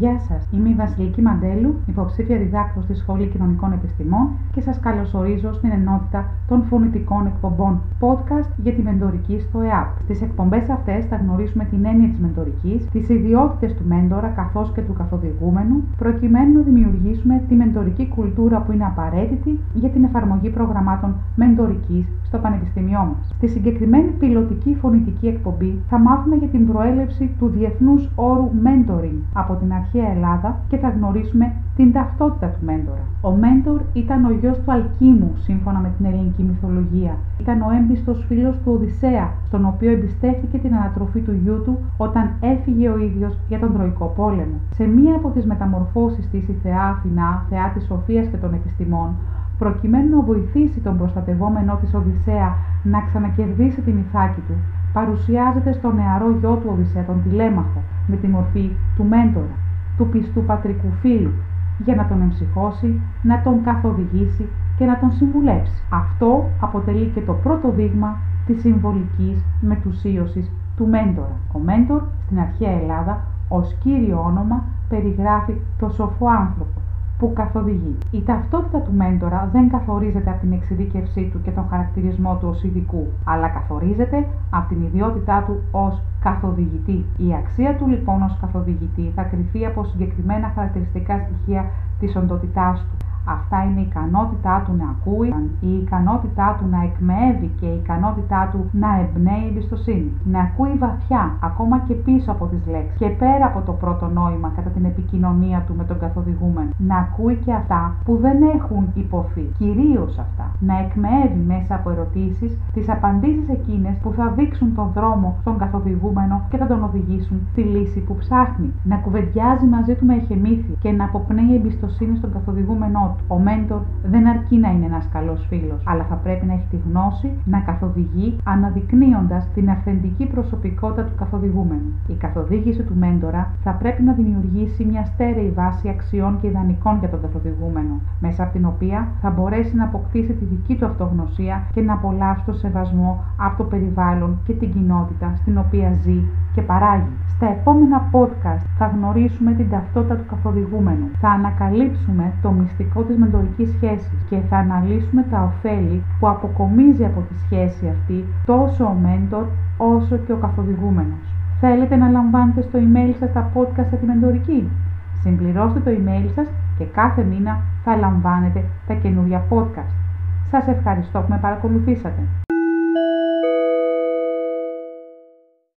Γεια σας, είμαι η Βασιλική Μαντέλου, υποψήφια διδάκτρος στη Σχολή Κοινωνικών Επιστημών και σας καλωσορίζω στην ενότητα των φωνητικών εκπομπών podcast για τη μεντορική στο ΕΑΠ. Στι εκπομπές αυτές θα γνωρίσουμε την έννοια της μεντορικής, τις ιδιότητες του μέντορα καθώς και του καθοδηγούμενου, προκειμένου να δημιουργήσουμε τη μεντορική κουλτούρα που είναι απαραίτητη για την εφαρμογή προγραμμάτων μεντορικής στο Πανεπιστήμιό μας. Στη συγκεκριμένη πιλωτική φωνητική εκπομπή θα μάθουμε για την προέλευση του διεθνούς όρου mentoring από την αρχαία Ελλάδα και θα γνωρίσουμε την ταυτότητα του μέντορα. Ο μέντορ ήταν ο γιος του Αλκίμου, σύμφωνα με την ελληνική μυθολογία. Ήταν ο έμπιστος φίλος του Οδυσσέα, στον οποίο εμπιστεύτηκε την ανατροφή του γιού του όταν έφυγε ο ίδιος για τον Τροϊκό πόλεμο. Σε μία από τις μεταμορφώσεις της η θεά Αθηνά, θεά της σοφίας και των επιστημών, προκειμένου να βοηθήσει τον προστατευόμενό της Οδυσσέα να ξανακερδίσει την ηθάκη του, παρουσιάζεται στο νεαρό γιο του Οδυσσέα, τον Τηλέμαχο, με τη μορφή του μέντορα, του πιστού πατρικού φίλου, για να τον εμψυχώσει, να τον καθοδηγήσει και να τον συμβουλέψει. Αυτό αποτελεί και το πρώτο δείγμα της συμβολικής μετουσίωσης του μέντορα. Ο μέντορ στην αρχαία Ελλάδα ως κύριο όνομα περιγράφει το σοφό άνθρωπο, που καθοδηγεί. Η ταυτότητα του μέντορα δεν καθορίζεται από την εξειδίκευσή του και τον χαρακτηρισμό του ως ειδικού, αλλά καθορίζεται από την ιδιότητά του ως καθοδηγητή. Η αξία του λοιπόν ως καθοδηγητή θα κρυφεί από συγκεκριμένα χαρακτηριστικά στοιχεία της οντότητάς του. Αυτά είναι η ικανότητά του να ακούει, η ικανότητά του να εκμεύει και η ικανότητά του να εμπνέει εμπιστοσύνη. Να ακούει βαθιά, ακόμα και πίσω από τις λέξεις και πέρα από το πρώτο νόημα κατά την επικοινωνία του με τον καθοδηγούμενο. Να ακούει και αυτά που δεν έχουν υποθεί, κυρίως αυτά. Να εκμεύει μέσα από ερωτήσεις τις απαντήσεις εκείνες που θα δείξουν τον δρόμο στον καθοδηγούμενο και θα τον οδηγήσουν στη λύση που ψάχνει. Να κουβεντιάζει μαζί του με εχεμήθεια και να αποπνέει εμπιστοσύνη στον καθοδηγούμενό του. Ο μέντορ δεν αρκεί να είναι ένας καλός φίλος, αλλά θα πρέπει να έχει τη γνώση να καθοδηγεί αναδεικνύοντας την αυθεντική προσωπικότητα του καθοδηγούμενου. Η καθοδήγηση του μέντορα θα πρέπει να δημιουργήσει μια στέρεη βάση αξιών και ιδανικών για τον καθοδηγούμενο, μέσα από την οποία θα μπορέσει να αποκτήσει τη δική του αυτογνωσία και να απολαύσει το σεβασμό από το περιβάλλον και την κοινότητα στην οποία ζει και παράγει. Στα επόμενα podcast θα γνωρίσουμε την ταυτότητα του καθοδηγούμενου, θα ανακαλύψουμε το μυστικό της μεντορικής σχέσης και θα αναλύσουμε τα ωφέλη που αποκομίζει από τη σχέση αυτή τόσο ο μέντορ όσο και ο καθοδηγούμενος. Θέλετε να λαμβάνετε στο email σας τα podcast για τη μεντορική; Συμπληρώστε το email σας και κάθε μήνα θα λαμβάνετε τα καινούργια podcast. Σας ευχαριστώ που με παρακολουθήσατε.